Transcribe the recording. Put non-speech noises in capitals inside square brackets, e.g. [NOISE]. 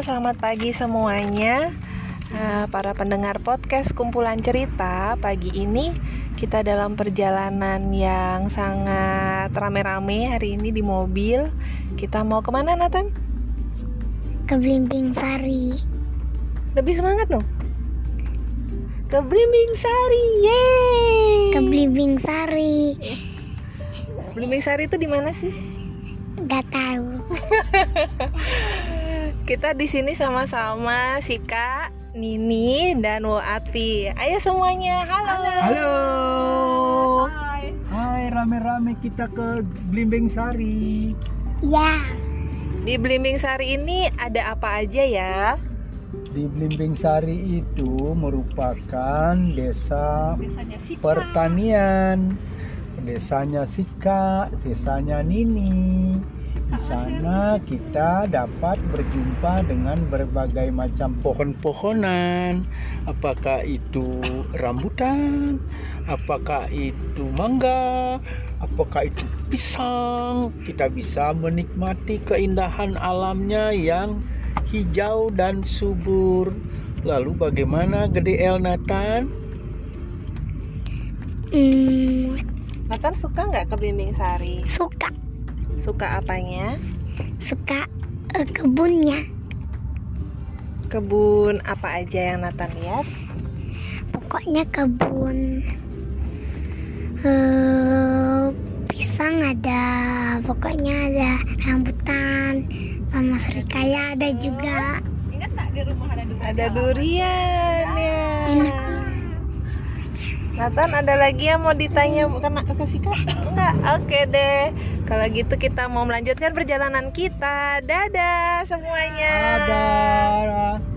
selamat pagi semuanya. Uh, Para pendengar podcast kumpulan cerita Pagi ini kita dalam perjalanan yang sangat rame-rame hari ini di mobil. Kita mau ke mana Nathan? Ke Blimbing Sari. Lebih semangat loh Ke Blimbing Sari, yeay! Ke Blimbing Sari. Blimbing Sari itu di mana sih? Gak tahu [LAUGHS] Kita di sini sama-sama Sika, Nini, dan Atfi. Ayo semuanya, halo. Halo. Hai. Hai, rame-rame kita ke Blimbing Sari. Ya Di Blimbing Sari ini ada apa aja ya? Di Blimbing Sari itu merupakan desa Desanya Sika. pertanian. Desanya Sika, desanya Nini. Di sana kita dapat berjumpa dengan berbagai macam pohon-pohonan. Apakah itu rambutan? Apakah itu mangga? Apakah itu pisang? Kita bisa menikmati keindahan alamnya yang hijau dan subur. Lalu bagaimana Gede El Nathan? hmm, Nathan suka nggak ke Blimbing Sari? Suka Suka apanya? Suka eh, kebunnya Kebun apa aja yang Nathan lihat? Pokoknya kebun eh, Pisang ada Pokoknya ada rambutan Sama serikaya ada juga Ingat tak di rumah ada durian? Ada durian ya. Nathan ada lagi yang mau ditanya bukan ke Sika? Enggak, oke deh. Kalau gitu kita mau melanjutkan perjalanan kita. Dadah semuanya. Ada.